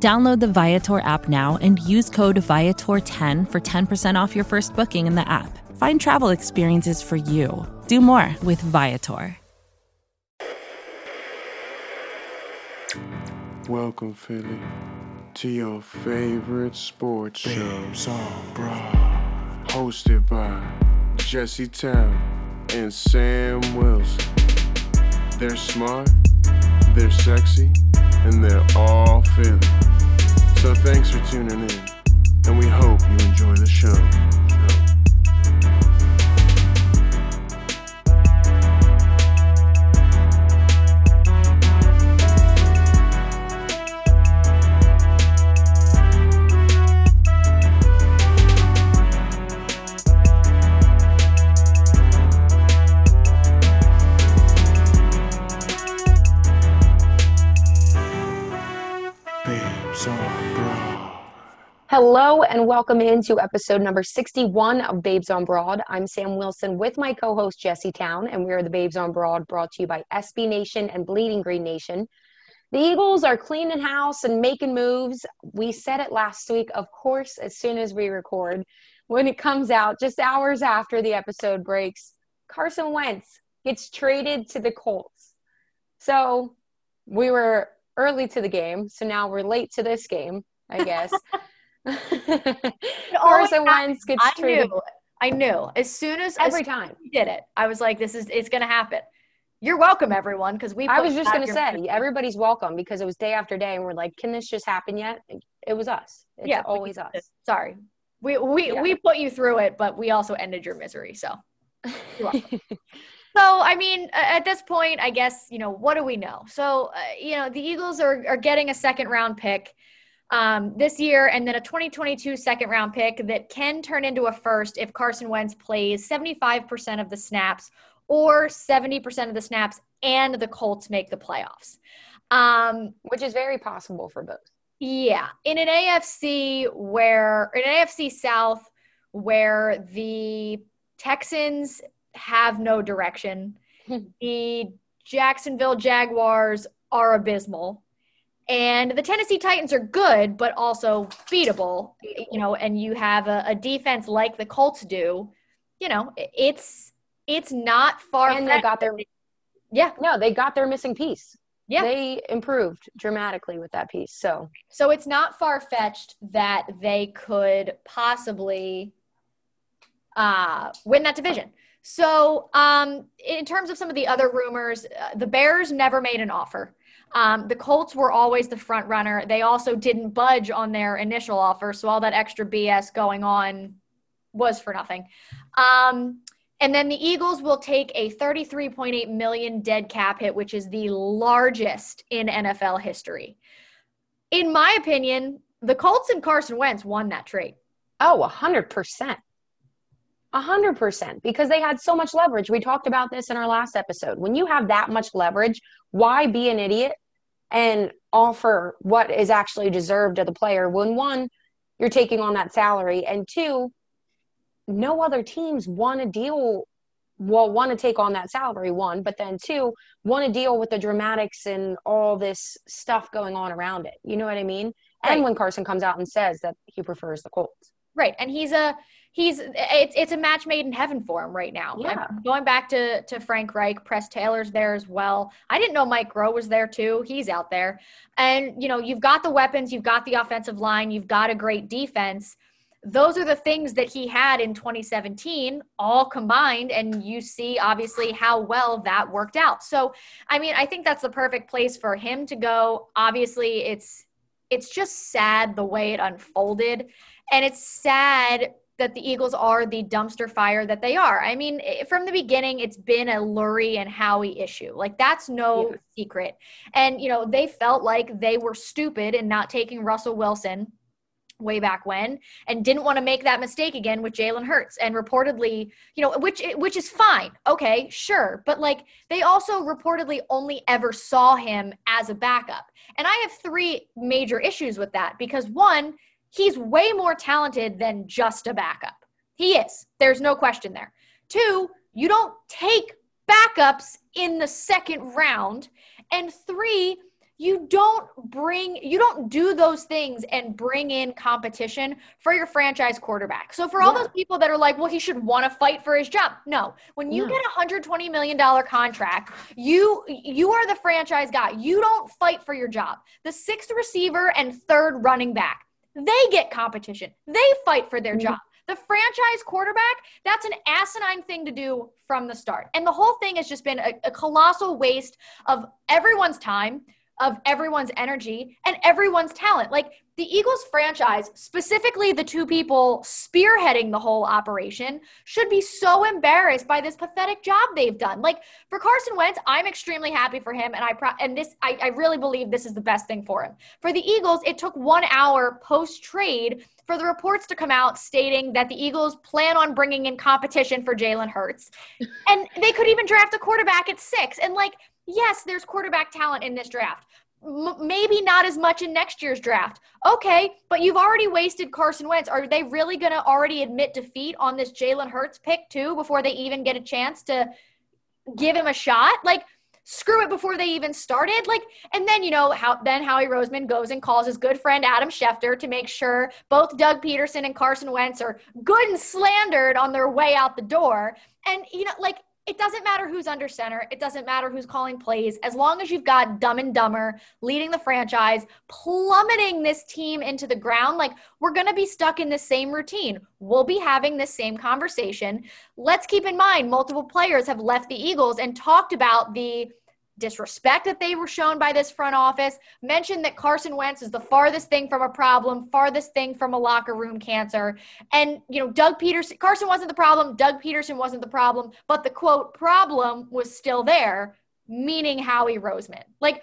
Download the Viator app now and use code Viator10 for 10% off your first booking in the app. Find travel experiences for you. Do more with Viator. Welcome, Philly, to your favorite sports show, on Broad, hosted by Jesse Town and Sam Wilson. They're smart, they're sexy, and they're all Philly. So thanks for tuning in, and we hope you enjoy the show. Hello and welcome into episode number 61 of Babes on Broad. I'm Sam Wilson with my co host Jesse Town, and we are the Babes on Broad brought to you by SB Nation and Bleeding Green Nation. The Eagles are cleaning house and making moves. We said it last week, of course, as soon as we record. When it comes out, just hours after the episode breaks, Carson Wentz gets traded to the Colts. So we were early to the game, so now we're late to this game, I guess. Carson Wentz gets I knew. I knew. As soon as every as time. we did it, I was like, "This is it's to happen." You're welcome, everyone, because we. I was just your- say, everybody's welcome because it was day after day, and we're like, can this just happen yet? It was us. It's Yeah, always us. Sorry, we we Yeah. we put you through it, but we also ended your misery. So, so I mean, at this point, I guess you know what do we know? So, uh, you know, the Eagles are are getting a second round pick. Um, this year, and then a 2022 second round pick that can turn into a first if Carson Wentz plays 75% of the snaps or 70% of the snaps and the Colts make the playoffs. Um, Which is very possible for both. yeah, in an AFC where in an AFC South where the Texans have no direction, the Jacksonville Jaguars are abysmal, and the Tennessee Titans are good but also beatable. You know, and you have a, a defense like the Colts do. You know, it's it's not far. And they got their yeah, no, they got their missing piece. yeah. They improved dramatically with that piece. So So it's not far fetched that they could possibly uh, win that division. So, um, in terms of some of the other rumors, uh, the Bears never made an offer. Um, the Colts were always the front runner. They also didn't budge on their initial offer, so all that extra BS going on was for nothing. Um, and then the Eagles will take a 33.8 million dead cap hit, which is the largest in NFL history in my opinion, the Colts and Carson Wentz won that trade. oh, a hundred percent. A hundred percent. Because they had so much leverage. We talked about this in our last episode. When you have that much leverage, why be an idiot and offer what is actually deserved of the player when one, you're taking on that salary, and two, no other teams want to deal well want to take on that salary one but then two want to deal with the dramatics and all this stuff going on around it you know what i mean and when carson comes out and says that he prefers the colts Right, and he's a he's it's it's a match made in heaven for him right now. Yeah. I'm going back to to Frank Reich, Press Taylor's there as well. I didn't know Mike Groh was there too. He's out there, and you know you've got the weapons, you've got the offensive line, you've got a great defense. Those are the things that he had in 2017, all combined, and you see obviously how well that worked out. So, I mean, I think that's the perfect place for him to go. Obviously, it's it's just sad the way it unfolded. And it's sad that the Eagles are the dumpster fire that they are. I mean, from the beginning, it's been a Lurie and Howie issue. Like, that's no Yeah. secret. And, you know, they felt like they were stupid in not taking Russell Wilson way back when and didn't want to make that mistake again with Jalen Hurts and reportedly, you know, which which is fine. Okay, sure, but like they also reportedly only ever saw him as a backup. And I have three major issues with that because one, he's way more talented than just a backup. He is. There's no question there. Two, you don't take backups in the second round. And three, you don't bring you don't do those things and bring in competition for your franchise quarterback so for all yeah. those people that are like well he should want to fight for his job no when you yeah. get a 120 million dollar contract you you are the franchise guy you don't fight for your job the sixth receiver and third running back they get competition they fight for their mm-hmm. job the franchise quarterback, that's an asinine thing to do from the start. And the whole thing has just been a, a colossal waste of everyone's time, of everyone's energy and everyone's talent. Like the Eagles franchise, specifically the two people spearheading the whole operation, should be so embarrassed by this pathetic job they've done. Like for Carson Wentz, I'm extremely happy for him, and I pro- and this I, I really believe this is the best thing for him. For the Eagles, it took one hour post trade for the reports to come out stating that the Eagles plan on bringing in competition for Jalen Hurts, and they could even draft a quarterback at six, and like yes, there's quarterback talent in this draft. M- maybe not as much in next year's draft. Okay, but you've already wasted Carson Wentz. Are they really going to already admit defeat on this Jalen Hurts pick too before they even get a chance to give him a shot? Like, screw it before they even started. Like, and then you know how then Howie Roseman goes and calls his good friend Adam Schefter to make sure both Doug Pederson and Carson Wentz are good and slandered on their way out the door. And you know, like it doesn't matter who's under center. It doesn't matter who's calling plays. As long as you've got Dumb and Dumber leading the franchise, plummeting this team into the ground, like we're going to be stuck in the same routine. We'll be having this same conversation. Let's keep in mind, multiple players have left the Eagles and talked about the disrespect that they were shown by this front office, mentioned that Carson Wentz is the farthest thing from a problem, farthest thing from a locker room cancer. And, you know, Doug Pederson, Carson wasn't the problem, Doug Pederson wasn't the problem, but the quote problem was still there, meaning Howie Roseman. Like,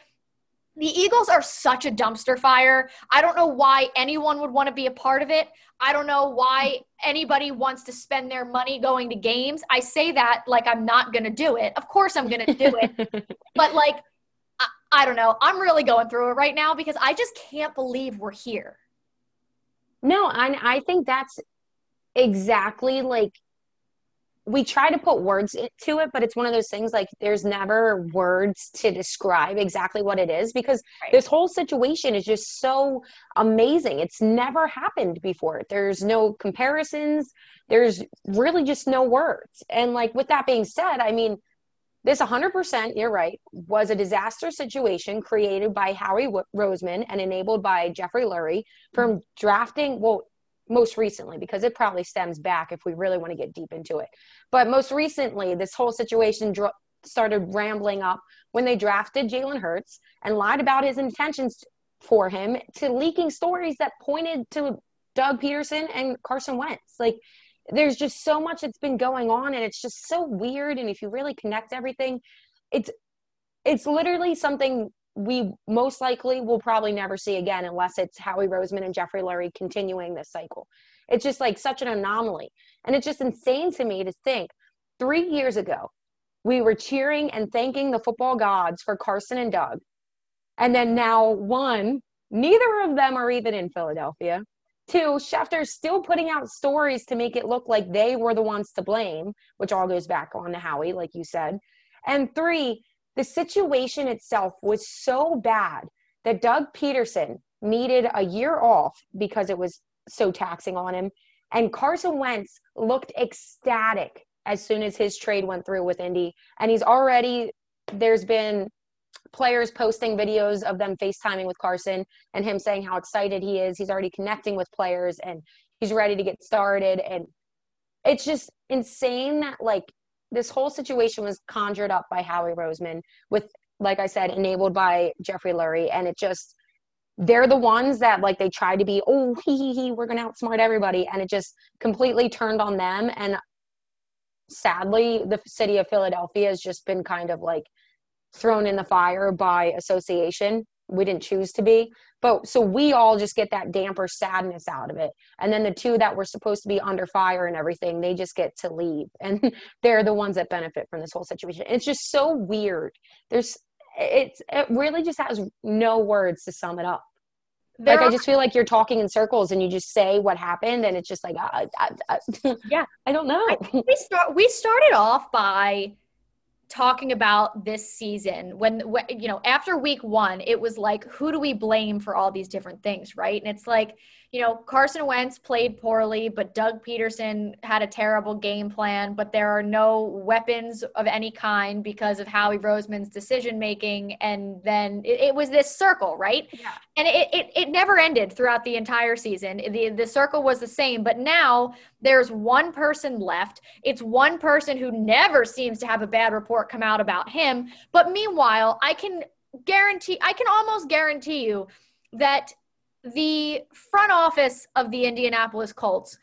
the Eagles are such a dumpster fire. I don't know why anyone would want to be a part of it. I don't know why anybody wants to spend their money going to games. I say that like I'm not going to do it. Of course I'm going to do it. but like I, I don't know. I'm really going through it right now because I just can't believe we're here. No, I I think that's exactly like we try to put words to it, but it's one of those things like there's never words to describe exactly what it is because right. this whole situation is just so amazing. It's never happened before. There's no comparisons. There's really just no words. And like with that being said, I mean, this 100%, you're right, was a disaster situation created by Howie Roseman and enabled by Jeffrey Lurie from mm-hmm. drafting, well, most recently because it probably stems back if we really want to get deep into it. But most recently, this whole situation started rambling up when they drafted Jalen Hurts and lied about his intentions for him to leaking stories that pointed to Doug Pederson and Carson Wentz. Like, there's just so much that's been going on, and it's just so weird. And if you really connect everything, it's it's literally something we most likely will probably never see again unless it's Howie Roseman and Jeffrey Lurie continuing this cycle. It's just like such an anomaly. And it's just insane to me to think three years ago, we were cheering and thanking the football gods for Carson and Doug. And then now, one, neither of them are even in Philadelphia. Two, Schefter's still putting out stories to make it look like they were the ones to blame, which all goes back on to Howie, like you said. And three, the situation itself was so bad that Doug Pederson needed a year off because it was so taxing on him. And Carson Wentz looked ecstatic as soon as his trade went through with Indy. And he's already, there's been players posting videos of them FaceTiming with Carson and him saying how excited he is. He's already connecting with players and he's ready to get started. And it's just insane that, like, this whole situation was conjured up by Howie Roseman with, like I said, enabled by Jeffrey Lurie. And it just, they're the ones that like they tried to be, oh, he, he, he, we're going to outsmart everybody. And it just completely turned on them. And sadly, the city of Philadelphia has just been kind of like thrown in the fire by association we didn't choose to be. But so we all just get that damper sadness out of it. And then the two that were supposed to be under fire and everything, they just get to leave. And they're the ones that benefit from this whole situation. It's just so weird. There's it's it really just has no words to sum it up. There like are, I just feel like you're talking in circles and you just say what happened and it's just like uh, uh, uh, yeah I don't know. I we start we started off by talking about this season when, you know after week 1 it was like who do we blame for all these different things right and it's like you know, Carson Wentz played poorly, but Doug Pederson had a terrible game plan, but there are no weapons of any kind because of Howie Roseman's decision making. And then it, it, was this circle, right? Yeah. And it, it, it never ended throughout the entire season. The, the circle was the same, but now there's one person left. It's one person who never seems to have a bad report come out about him. But meanwhile, I can guarantee, I can almost guarantee you that the front office of the Indianapolis Colts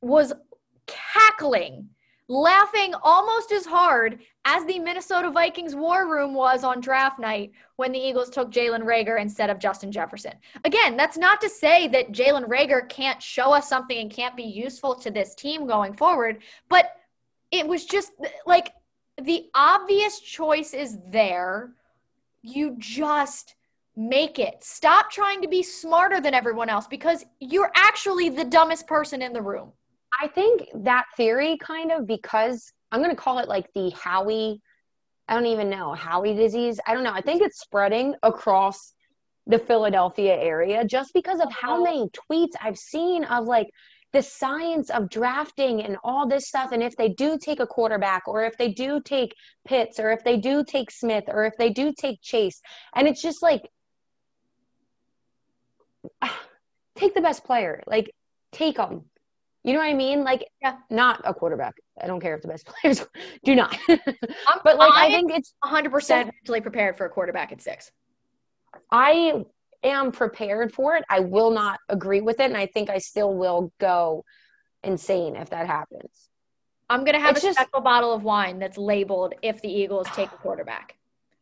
was cackling, laughing almost as hard as the Minnesota Vikings war room was on draft night when the Eagles took Jalen Reagor instead of Justin Jefferson. Again, that's not to say that Jalen Reagor can't show us something and can't be useful to this team going forward, but it was just like the obvious choice is there. You just make it. Stop trying to be smarter than everyone else because you're actually the dumbest person in the room. I think that theory kind of because I'm going to call it like the Howie, I don't even know, Howie disease. I don't know. I think it's spreading across the Philadelphia area just because of how uh-huh. many tweets I've seen of like the science of drafting and all this stuff. And if they do take a quarterback, or if they do take Pitts, or if they do take Smith, or if they do take Chase, and it's just like take the best player. Like, take them. You know what I mean? Like, yeah. not a quarterback. I don't care if the best players do not. but like, I, I think it's 100% mentally prepared for a quarterback at six. I am prepared for it. I will not agree with it, and I think I still will go insane if that happens. I'm gonna have it's a just, special bottle of wine that's labeled "If the Eagles take a quarterback."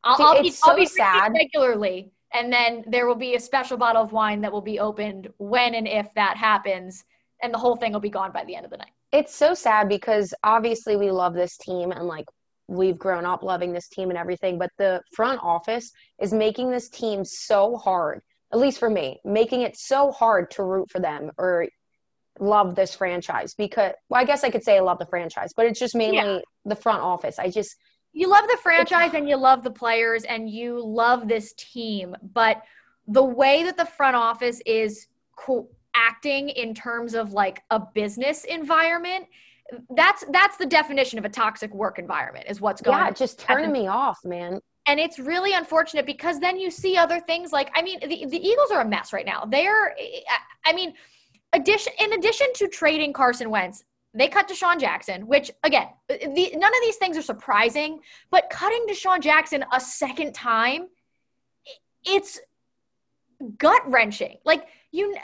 I'll, I'll be, so I'll be sad regularly and then there will be a special bottle of wine that will be opened when and if that happens and the whole thing will be gone by the end of the night it's so sad because obviously we love this team and like we've grown up loving this team and everything but the front office is making this team so hard at least for me making it so hard to root for them or love this franchise because well i guess i could say i love the franchise but it's just mainly yeah. the front office i just you love the franchise and you love the players and you love this team, but the way that the front office is co- acting in terms of like a business environment that's that's the definition of a toxic work environment is what's going on. yeah just turning me off man and it's really unfortunate because then you see other things like i mean the, the eagles are a mess right now they're i mean addition in addition to trading carson wentz they cut DeSean Jackson, which again, the, none of these things are surprising, but cutting DeSean Jackson a second time, it's gut wrenching. Like you,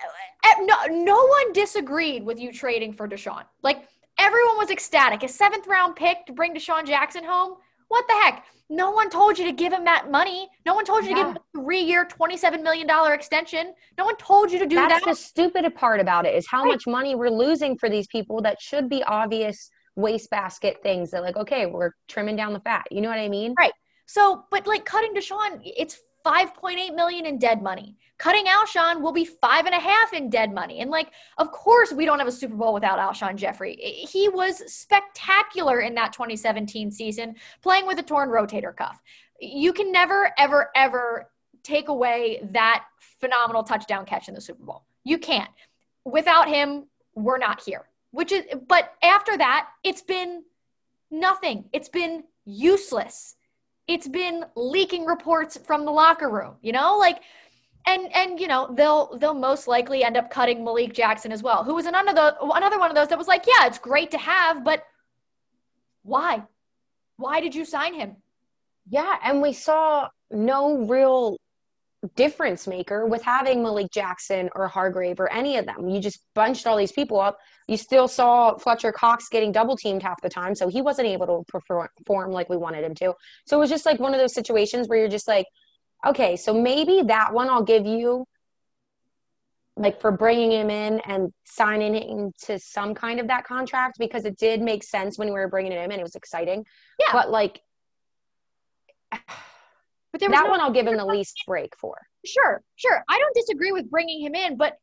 eh, no, no one disagreed with you trading for DeSean. Like everyone was ecstatic. A seventh round pick to bring DeSean Jackson home. What the heck? No one told you to give him that money. No one told you yeah. to give him a three-year, twenty-seven million dollar extension. No one told you to do That's that. That's the stupid part about it is how right. much money we're losing for these people that should be obvious wastebasket things. That like, okay, we're trimming down the fat. You know what I mean? Right. So, but like cutting DeSean, it's 5.8 million in dead money. Cutting Alshon will be five and a half in dead money. And like, of course, we don't have a Super Bowl without Alshon Jeffery. He was spectacular in that 2017 season, playing with a torn rotator cuff. You can never, ever, ever take away that phenomenal touchdown catch in the Super Bowl. You can't. Without him, we're not here. Which is, but after that, it's been nothing. It's been useless it's been leaking reports from the locker room, you know, like and and you know they'll they'll most likely end up cutting Malik Jackson as well, who was another another one of those that was like, yeah, it's great to have, but why? Why did you sign him? Yeah, and we saw no real difference maker with having Malik Jackson or Hargrave or any of them. You just bunched all these people up. You still saw Fletcher Cox getting double teamed half the time, so he wasn't able to perform like we wanted him to. So it was just like one of those situations where you're just like, okay, so maybe that one I'll give you, like for bringing him in and signing him to some kind of that contract because it did make sense when we were bringing him in. And it was exciting. Yeah. But like But there was that no- one, I'll give him the least break for. Sure, sure. I don't disagree with bringing him in, but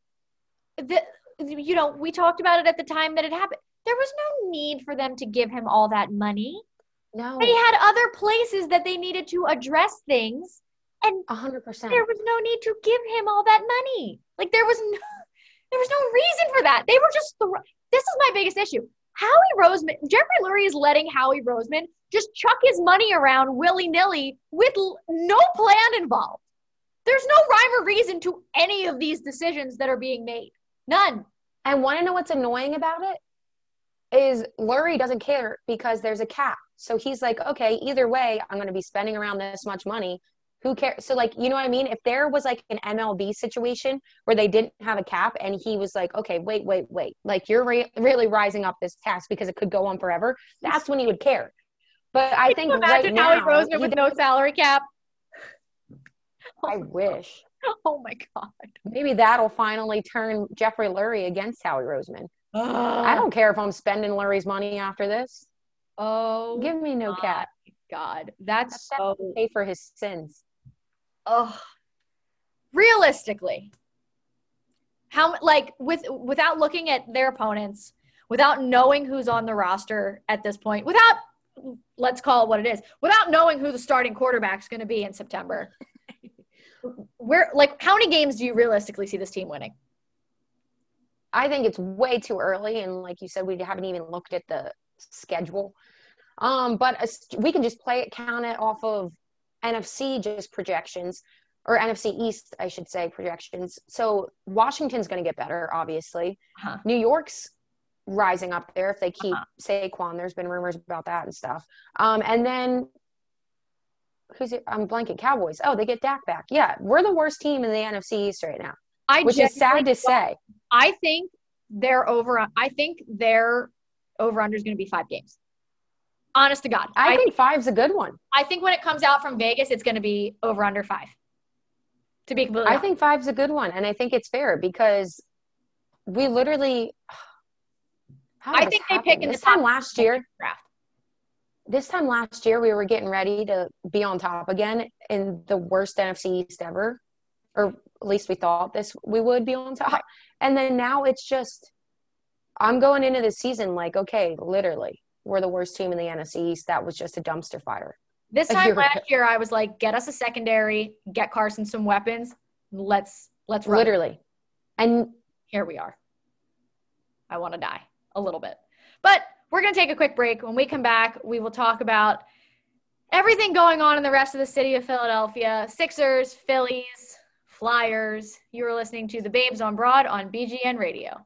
the you know we talked about it at the time that it happened. There was no need for them to give him all that money. No, They had other places that they needed to address things, and hundred percent. there was no need to give him all that money. Like there was no, there was no reason for that. They were just this is my biggest issue. Howie Roseman, Jeffrey Lurie is letting Howie Roseman just chuck his money around willy nilly with l- no plan involved. There's no rhyme or reason to any of these decisions that are being made. None. And want to know what's annoying about it? Is Lurie doesn't care because there's a cap. So he's like, okay, either way, I'm going to be spending around this much money. Who cares? So, like, you know what I mean? If there was like an MLB situation where they didn't have a cap and he was like, okay, wait, wait, wait, like you're re- really rising up this tax because it could go on forever, that's when he would care. But I think imagine right Howie now, Roseman with no salary cap. I wish. Oh my god. Maybe that'll finally turn Jeffrey Lurie against Howie Roseman. I don't care if I'm spending Lurie's money after this. Oh, Give me no my cap. God, that's Let so. Pay for his sins. Oh, realistically, how like with without looking at their opponents, without knowing who's on the roster at this point, without let's call it what it is, without knowing who the starting quarterback is going to be in September. Where like how many games do you realistically see this team winning? I think it's way too early, and like you said, we haven't even looked at the schedule. Um, but as- we can just play it, count it off of NFC just projections, or NFC East, I should say, projections. So Washington's going to get better, obviously. Uh-huh. New York's rising up there if they keep Uh-huh. Saquon. There's been rumors about that and stuff. Um, and then who's it? I'm blanking. Cowboys. Oh, they get Dak back. Yeah, we're the worst team in the NFC East right now, I which is sad to say. I think they're over. I think their over under is going to be five games. Honest to God, I, think five's a good one. I think when it comes out from Vegas, it's going to be over under five. To be completely I honest. think five's a good one, and I think it's fair because we literally. I think they happen? pick in this the time last year. draft. This time last year, we were getting ready to be on top again in the worst NFC East ever, or at least we thought this we would be on top. And then now it's just, I'm going into the season like, okay, literally, we're the worst team in the NFC East. That was just a dumpster fire. This time year ago. last year, I was like, get us a secondary, get Carson some weapons. Let's let's run. Literally, and Here we are. I want to die a little bit, but we're gonna take a quick break. When we come back, we will talk about everything going on in the rest of the city of Philadelphia: Sixers, Phillies, Flyers. You are listening to the Babes on Broad on BGN Radio.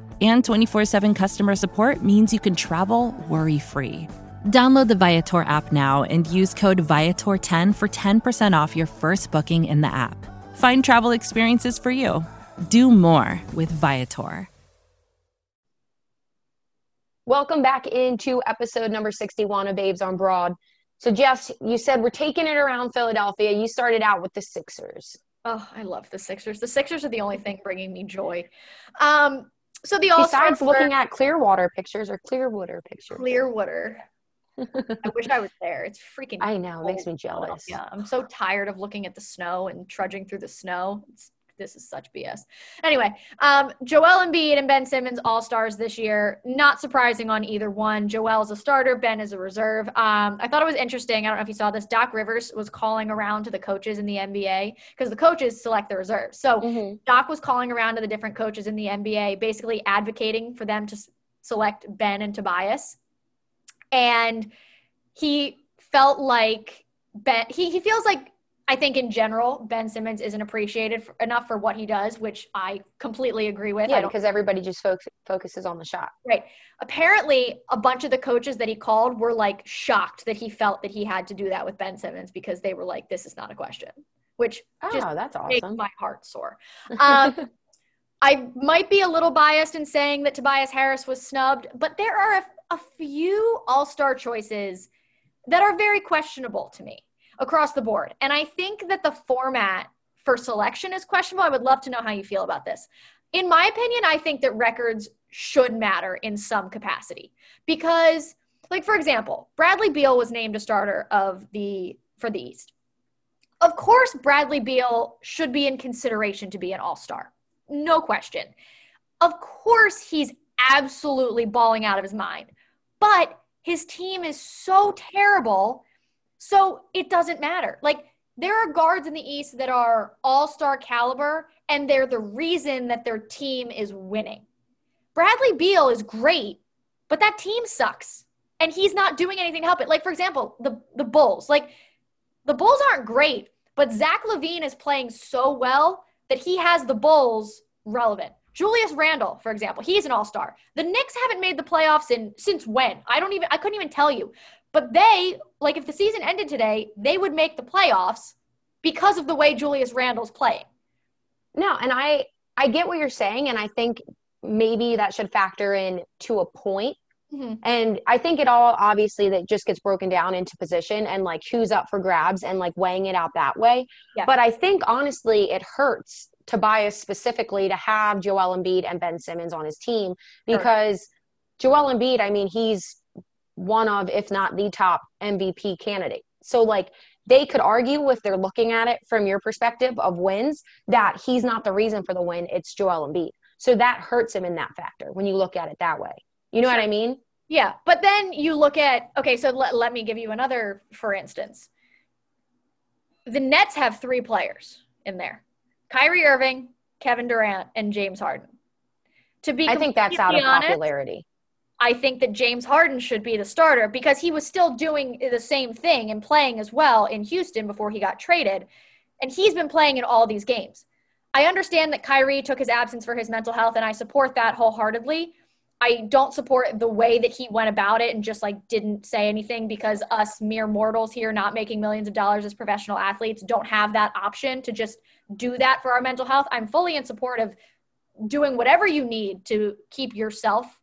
And 24 7 customer support means you can travel worry free. Download the Viator app now and use code Viator10 for 10% off your first booking in the app. Find travel experiences for you. Do more with Viator. Welcome back into episode number 61 of Babes on Broad. So, Jess, you said we're taking it around Philadelphia. You started out with the Sixers. Oh, I love the Sixers. The Sixers are the only thing bringing me joy. Um, so the All Besides looking at Clearwater pictures or Clearwater pictures. Clearwater. I wish I was there. It's freaking. I know, it makes me jealous. Yeah, I'm so tired of looking at the snow and trudging through the snow. It's this is such BS. Anyway, um, Joel Embiid and Ben Simmons all stars this year. Not surprising on either one. Joel is a starter, Ben is a reserve. Um, I thought it was interesting. I don't know if you saw this. Doc Rivers was calling around to the coaches in the NBA because the coaches select the reserves. So mm-hmm. Doc was calling around to the different coaches in the NBA, basically advocating for them to select Ben and Tobias. And he felt like Ben, he, he feels like I think in general, Ben Simmons isn't appreciated for, enough for what he does, which I completely agree with. Yeah, because everybody just fo- focuses on the shot. Right. Apparently, a bunch of the coaches that he called were like shocked that he felt that he had to do that with Ben Simmons because they were like, "This is not a question," which oh, just that's awesome. makes my heart soar. Um, I might be a little biased in saying that Tobias Harris was snubbed, but there are a, a few All Star choices that are very questionable to me across the board. And I think that the format for selection is questionable. I would love to know how you feel about this. In my opinion, I think that records should matter in some capacity because like for example, Bradley Beal was named a starter of the for the East. Of course, Bradley Beal should be in consideration to be an all-star. No question. Of course, he's absolutely balling out of his mind. But his team is so terrible so it doesn't matter. Like there are guards in the East that are all star caliber, and they're the reason that their team is winning. Bradley Beal is great, but that team sucks. And he's not doing anything to help it. Like, for example, the, the Bulls. Like, the Bulls aren't great, but Zach LaVine is playing so well that he has the Bulls relevant. Julius Randle, for example, he's an all-star. The Knicks haven't made the playoffs in since when? I don't even I couldn't even tell you. But they, like, if the season ended today, they would make the playoffs because of the way Julius Randle's playing. No, and I I get what you're saying, and I think maybe that should factor in to a point. Mm-hmm. And I think it all obviously that just gets broken down into position and like who's up for grabs and like weighing it out that way. Yeah. But I think honestly, it hurts Tobias specifically to have Joel Embiid and Ben Simmons on his team because sure. Joel Embiid, I mean, he's one of, if not the top MVP candidate. So, like, they could argue if they're looking at it from your perspective of wins that he's not the reason for the win, it's Joel Embiid. So that hurts him in that factor when you look at it that way. You know sure. what I mean? Yeah. But then you look at, okay, so let, let me give you another, for instance. The Nets have three players in there Kyrie Irving, Kevin Durant, and James Harden. To be I think that's out of honest, popularity. I think that James Harden should be the starter because he was still doing the same thing and playing as well in Houston before he got traded. And he's been playing in all these games. I understand that Kyrie took his absence for his mental health, and I support that wholeheartedly. I don't support the way that he went about it and just like didn't say anything because us mere mortals here, not making millions of dollars as professional athletes, don't have that option to just do that for our mental health. I'm fully in support of doing whatever you need to keep yourself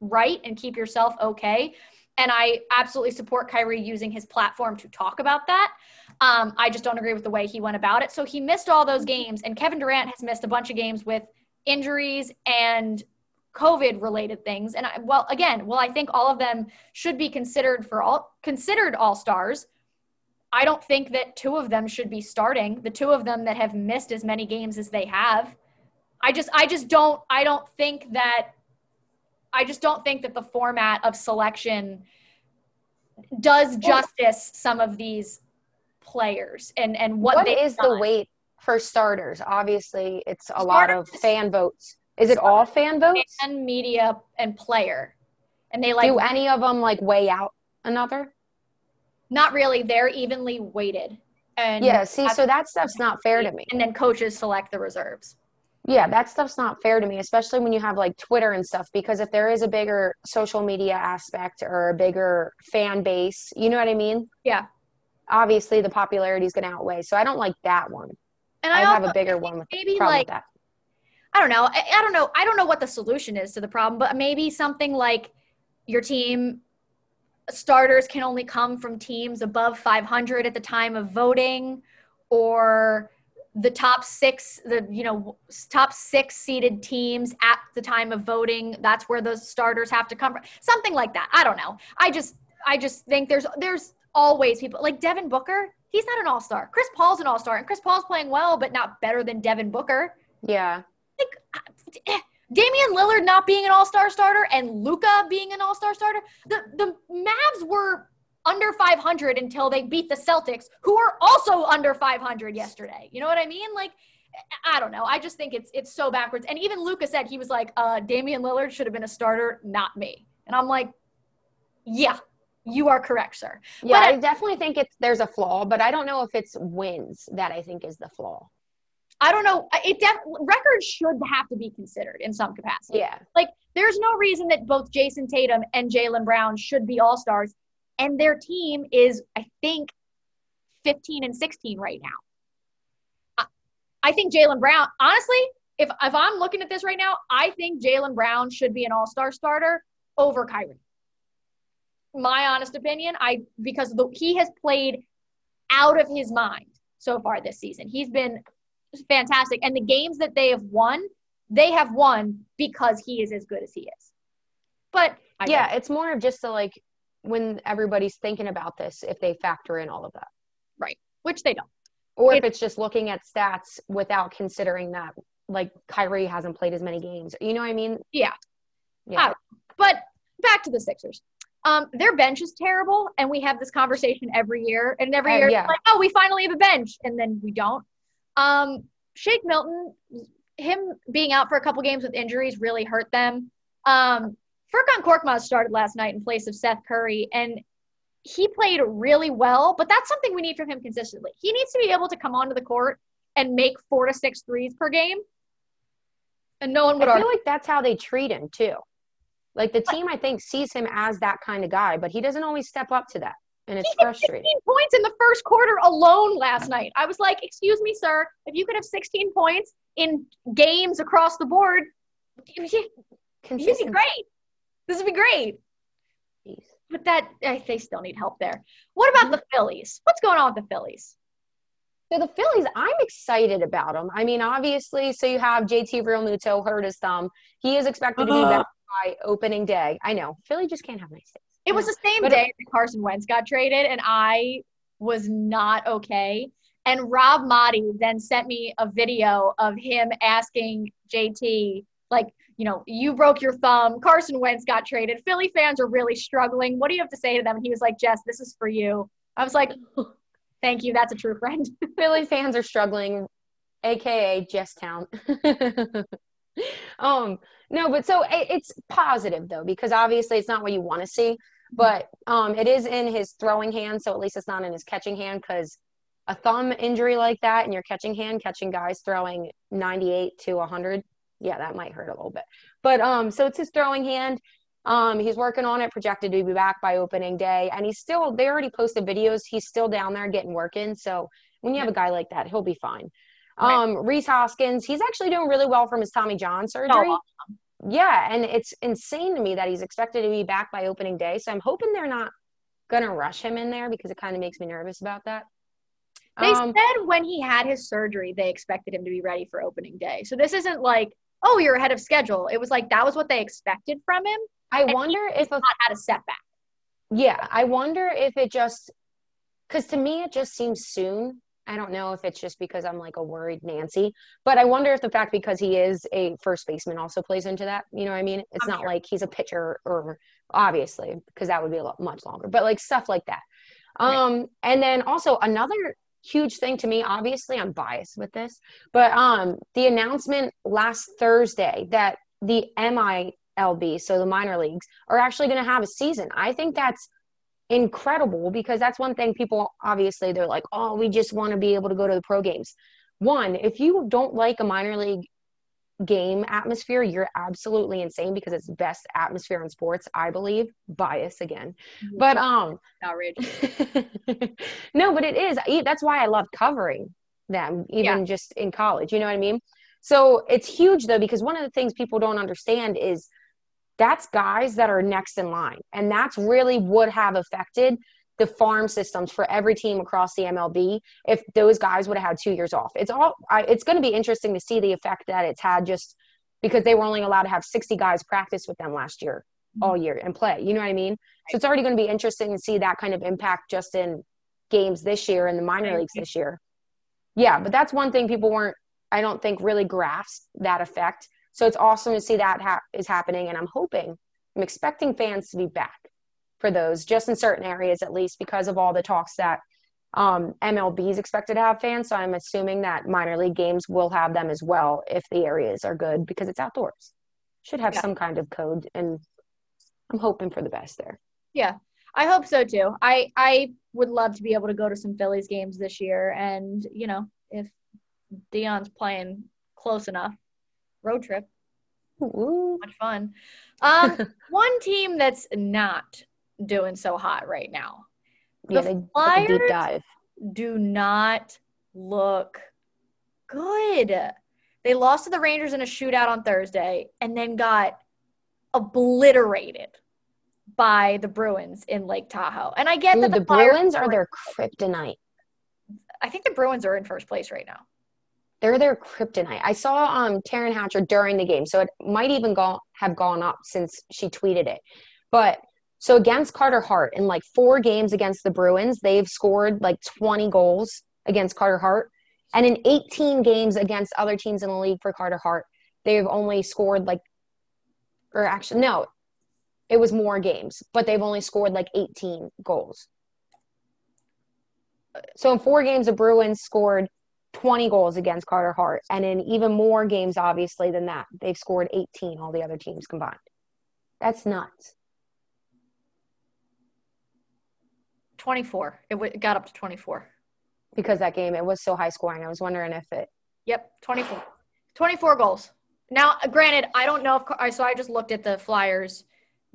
right and keep yourself okay. And I absolutely support Kyrie using his platform to talk about that. Um, I just don't agree with the way he went about it. So he missed all those games, and Kevin Durant has missed a bunch of games with injuries and COVID related things. And I, well, again, well, I think all of them should be considered for all considered all stars. I don't think that two of them should be starting. The two of them that have missed as many games as they have. I just I just don't I don't think that I just don't think that the format of selection does justice some of these players and and what, what is done. the weight for starters? Obviously it's a starters, lot of fan votes. Is it all fan votes? and media and player. And they like do any of them like weigh out another? Not really. They're evenly weighted. And yeah see so that stuff's not fair to me. and then coaches select the reserves yeah that stuff's not fair to me especially when you have like twitter and stuff because if there is a bigger social media aspect or a bigger fan base you know what i mean? Yeah. Obviously the popularity is going to outweigh so i don't like that one. And i, I have a bigger one with maybe like that. i don't know I, I don't know i don't know what the solution is to the problem but maybe something like your team starters can only come from teams above 500 at the time of voting or the top six the you know top six seeded teams at the time of voting that's where those starters have to come from something like that i don't know i just i just think there's there's always people like devin booker He's not an all star. Chris Paul's an all star, and Chris Paul's playing well, but not better than Devin Booker. Yeah. Like, eh, Damian Lillard not being an all star starter and Luka being an all star starter. The the Mavs were under 500 until they beat the Celtics, who are also under 500 yesterday. You know what I mean? Like, I don't know. I just think it's it's so backwards. And even Luka said he was like, uh, Damian Lillard should have been a starter, not me. And I'm like, yeah, you are correct, sir. Yeah, But I definitely think it's there's a flaw, but I don't know if it's wins that I think is the flaw. I don't know. It def- records should have to be considered in some capacity. Yeah. Like, there's no reason that both Jayson Tatum and Jaylen Brown should be all stars, and their team is, I think, 15 and 16 right now. I, I think Jaylen Brown, honestly, if if I'm looking at this right now, I think Jaylen Brown should be an all star starter over Kyrie. My honest opinion, I because the, he has played out of his mind so far this season. He's been fantastic. And the games that they have won, they have won because he is as good as he is. But I yeah, it's more of just the like when everybody's thinking about this, if they factor in all of that. right, which they don't. Or if it's just looking at stats without considering that like Kyrie hasn't played as many games. You know what I mean? Yeah. Yeah. But back to the Sixers. Um, their bench is terrible, and we have this conversation every year. And every Uh, year, yeah. it's like, oh, we finally have a bench, and then we don't. Um, Shake Milton, him being out for a couple games with injuries really hurt them. Um, Furkan Korkmaz started last night in place of Seth Curry, and he played really well. But that's something we need from him consistently. He needs to be able to come onto the court and make four to six threes per game. And no one would I argue. feel like that's how they treat him too. Like the team, I think, sees him as that kind of guy, but he doesn't always step up to that, and it's He frustrating. 16 points in the first quarter alone last night. I was like, excuse me, sir, if you could have 16 points in games across the board, you'd be great. This would be great. But that, they still need help there. What about the Phillies? What's going on with the Phillies? So the Phillies, I'm excited about them. I mean, obviously, so you have JT Realmuto hurt his thumb. He is expected to be Uh-huh. back by opening day. I know Philly just can't have nice days. It was the same But- day that Carson Wentz got traded, and I was not okay. And Rob Maaddi then sent me a video of him asking JT, like, you know, you broke your thumb. Carson Wentz got traded. Philly fans are really struggling. What do you have to say to them? And he was like, Jess, this is for you. I was like, thank you. That's a true friend. Philly fans are struggling, aka Jess Town. um, no, but so it, it's positive though because obviously it's not what you want to see, but um, it is in his throwing hand, so at least it's not in his catching hand because a thumb injury like that in your catching hand, catching guys throwing 98 to 100, yeah, that might hurt a little bit. But um, so it's his throwing hand. Um, he's working on it, projected to be back by opening day, and he's still. They already posted videos. He's still down there getting working. So when you have a guy like that, he'll be fine. Right. Um, Rhys Hoskins, he's actually doing really well from his Tommy John surgery. Oh, Yeah, and it's insane to me that he's expected to be back by opening day. So I'm hoping they're not gonna rush him in there because it kind of makes me nervous about that. They Um, said when he had his surgery, they expected him to be ready for opening day. So this isn't like, oh, you're ahead of schedule. It was like that was what they expected from him. I wonder if a had a setback. Yeah, I wonder if it just because to me it just seems soon. I don't know if it's just because I'm like a worried Nancy, but I wonder if the fact because he is a first baseman also plays into that. You know what I mean? It's I'm not sure. like he's a pitcher or obviously because that would be a lot much longer, but like stuff like that. Um, and then also another huge thing to me, obviously I'm biased with this, but um, the announcement last Thursday that the MILB, so the minor leagues, are actually going to have a season. I think that's incredible because that's one thing people obviously they're like, oh, we just want to be able to go to the pro games. One, if you don't like a minor league game atmosphere, you're absolutely insane because it's best atmosphere in sports, I believe. Bias again. But um outrageous. no, but it is. That's why I love covering them, even just in college. You know what I mean? So it's huge though, because one of the things people don't understand is that's guys that are next in line. And that's really would have affected the farm systems for every team across the MLB if those guys would have had two years off. It's all, I, it's going to be interesting to see the effect that it's had just because they were only allowed to have 60 guys practice with them last year, mm-hmm. all year and play. You know what I mean? So it's already going to be interesting to see that kind of impact just in games this year in the minor leagues this year. Yeah, but that's one thing people weren't, I don't think, really grasped that effect. So it's awesome to see that ha- is happening. And I'm hoping, I'm expecting fans to be back for those, just in certain areas at least, because of all the talks that um, MLB is expected to have fans. So I'm assuming that minor league games will have them as well if the areas are good because it's outdoors. Should have Yeah. some kind of code. And I'm hoping for the best there. Yeah, I hope so too. I I would love to be able to go to some Phillies games this year, and you know, if Dion's playing close enough, road trip, Ooh. much fun. Um, one team that's not doing so hot right now. Yeah, The they deep Flyers dive. do not look good. They lost to the Rangers in a shootout on Thursday and then got obliterated by the Bruins in Lake Tahoe. And I get Dude, that the, the, Flyers- Bruins are their kryptonite. I think the Bruins are in first place right now. They're their kryptonite. I saw um Taryn Hatcher during the game, so it might even go have gone up since she tweeted it. But so against Carter Hart in like four games against the Bruins, they've scored like 20 goals against Carter Hart. And in 18 games against other teams in the league for Carter Hart, they've only scored like or actually no, it was more games, but they've only scored like 18 goals. So in four games, the Bruins scored 20 goals against Carter Hart. And in even more games, obviously, than that, they've scored 18, all the other teams combined. That's nuts. 24. It, w- it got up to 24. Because that game, it was so high scoring. I was wondering if it. Yep, 24. 24 goals. Now, uh, granted, I don't know if I so I just looked at the Flyers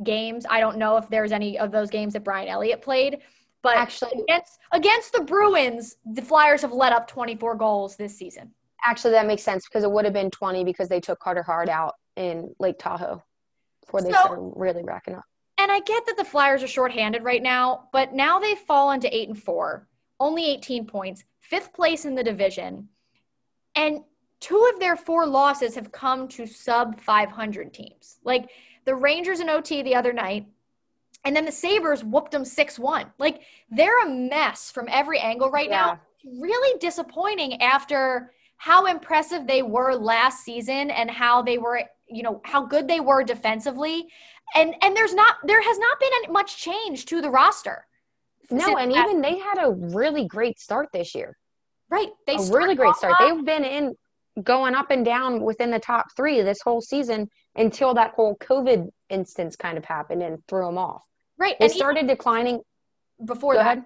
games. I don't know if there's any of those games that Brian Elliott played, but Actually, against against the Bruins, the Flyers have let up 24 goals this season. actually, that makes sense because it would have been 20 because they took Carter Hart out in Lake Tahoe before they So- started really racking up. And I get that the Flyers are shorthanded right now, but now they've fallen to 8 and 4, only 18 points, fifth place in the division. And two of their four losses have come to sub 500 teams. Like the Rangers in OT the other night, and then the Sabres whooped them 6 1. Like they're a mess from every angle right now. Really disappointing after how impressive they were last season and how they were, you know, how good they were defensively. And and there's not there has not been any, much change to the roster. No, and that- even they had a really great start this year. right, they a really great start. hot. They've been in going up and down within the top three this whole season until that whole COVID instance kind of happened and threw them off. right, They and started declining. before Go that. ahead.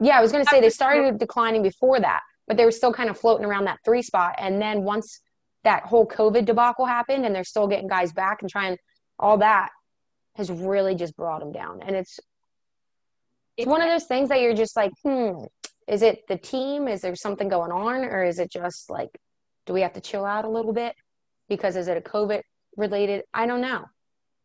yeah. I was going to say they started declining before that, but they were still kind of floating around that three spot. And then once that whole COVID debacle happened and they're still getting guys back and trying all that has really just brought them down. And it's it's one of those things that you're just like, hmm, is it the team? Is there something going on? Or is it just like, do we have to chill out a little bit? Because is it a COVID related? I don't know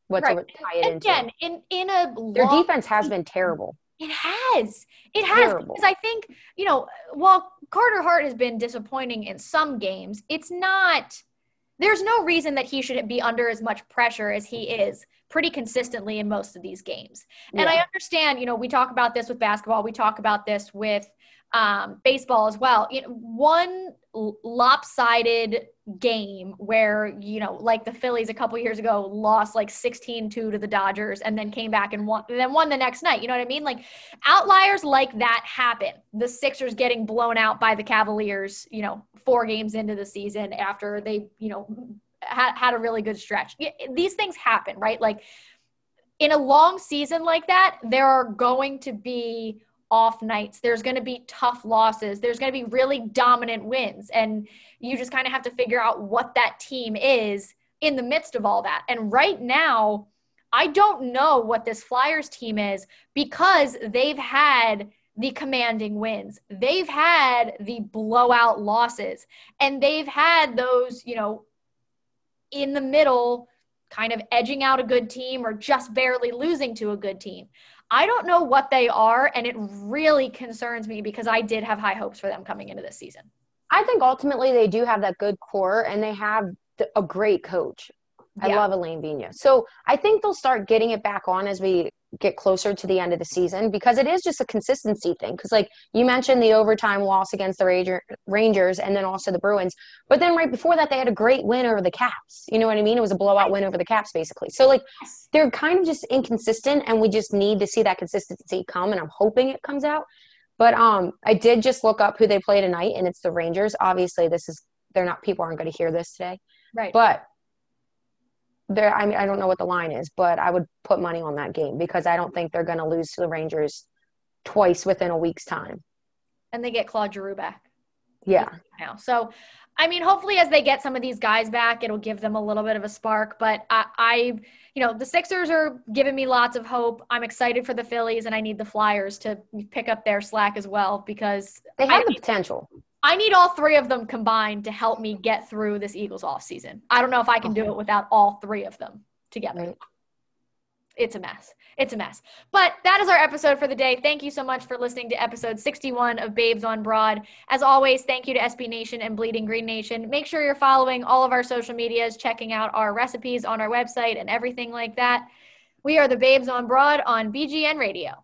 what Right. to tie it into. Again, in in a Their long defense has been terrible. It has. It has Terrible. because I think you know while Carter Hart has been disappointing in some games, it's not. There's no reason that he should be under as much pressure as he is pretty consistently in most of these games. And I understand, you know, we talk about this with basketball, we talk about this with um, baseball as well. You know, one lopsided game where, you know, like the Phillies a couple years ago lost like 16 2 to the Dodgers and then came back and won, and then won the next night. You know what I mean? Like outliers like that happen. The Sixers getting blown out by the Cavaliers, you know, four games into the season after they, you know, had, had a really good stretch. These things happen, right? Like in a long season like that, there are going to be off nights. There's going to be tough losses. There's going to be really dominant wins. And you just kind of have to figure out what that team is in the midst of all that. And right now, I don't know what this Flyers team is because they've had the commanding wins. They've had the blowout losses and they've had those, you know, in the middle kind of edging out a good team or just barely losing to a good team. I don't know what they are, and it really concerns me because I did have high hopes for them coming into this season. I think ultimately they do have that good core and they have a great coach. I Yeah. love Alain Vigneault. So I think they'll start getting it back on as we get closer to the end of the season because it is just a consistency thing. Because like you mentioned, the overtime loss against the Ranger, Rangers and then also the Bruins, but then right before that they had a great win over the Caps. You know what I mean? It was a blowout win over the Caps basically. So like they're kind of just inconsistent, and we just need to see that consistency come. And I'm hoping it comes out. But um, I did just look up who they play tonight, and it's the Rangers. Obviously, this is they're not people aren't going to hear this today, Right. but there. I mean, I don't know what the line is, but I would put money on that game because I don't think they're going to lose to the Rangers twice within a week's time. and they get Claude Giroux back. Yeah, now. So, I mean, hopefully, as they get some of these guys back, it'll give them a little bit of a spark. But I, I, you know, the Sixers are giving me lots of hope. I'm excited for the Phillies, and I need the Flyers to pick up their slack as well because they have I, the potential. I need all three of them combined to help me get through this Eagles off season. I don't know if I can do it without all three of them together. Right. It's a mess. It's a mess. But that is our episode for the day. Thank you so much for listening to episode 61 of Babes on Broad. As always, thank you to SB Nation and Bleeding Green Nation. Make sure you're following all of our social medias, checking out our recipes on our website and everything like that. We are the Babes on Broad on BGN Radio.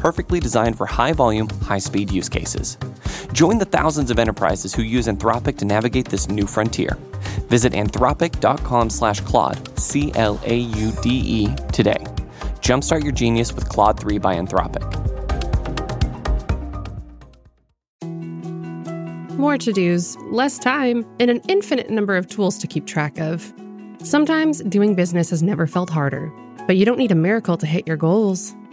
perfectly designed for high volume, high speed use cases. Join the thousands of enterprises who use Anthropic to navigate this new frontier. Visit anthropic.com slash Claude, C L A U D E, today. Jumpstart your genius with Claude 3 by Anthropic. More to dos, less time, and an infinite number of tools to keep track of. Sometimes doing business has never felt harder, but you don't need a miracle to hit your goals.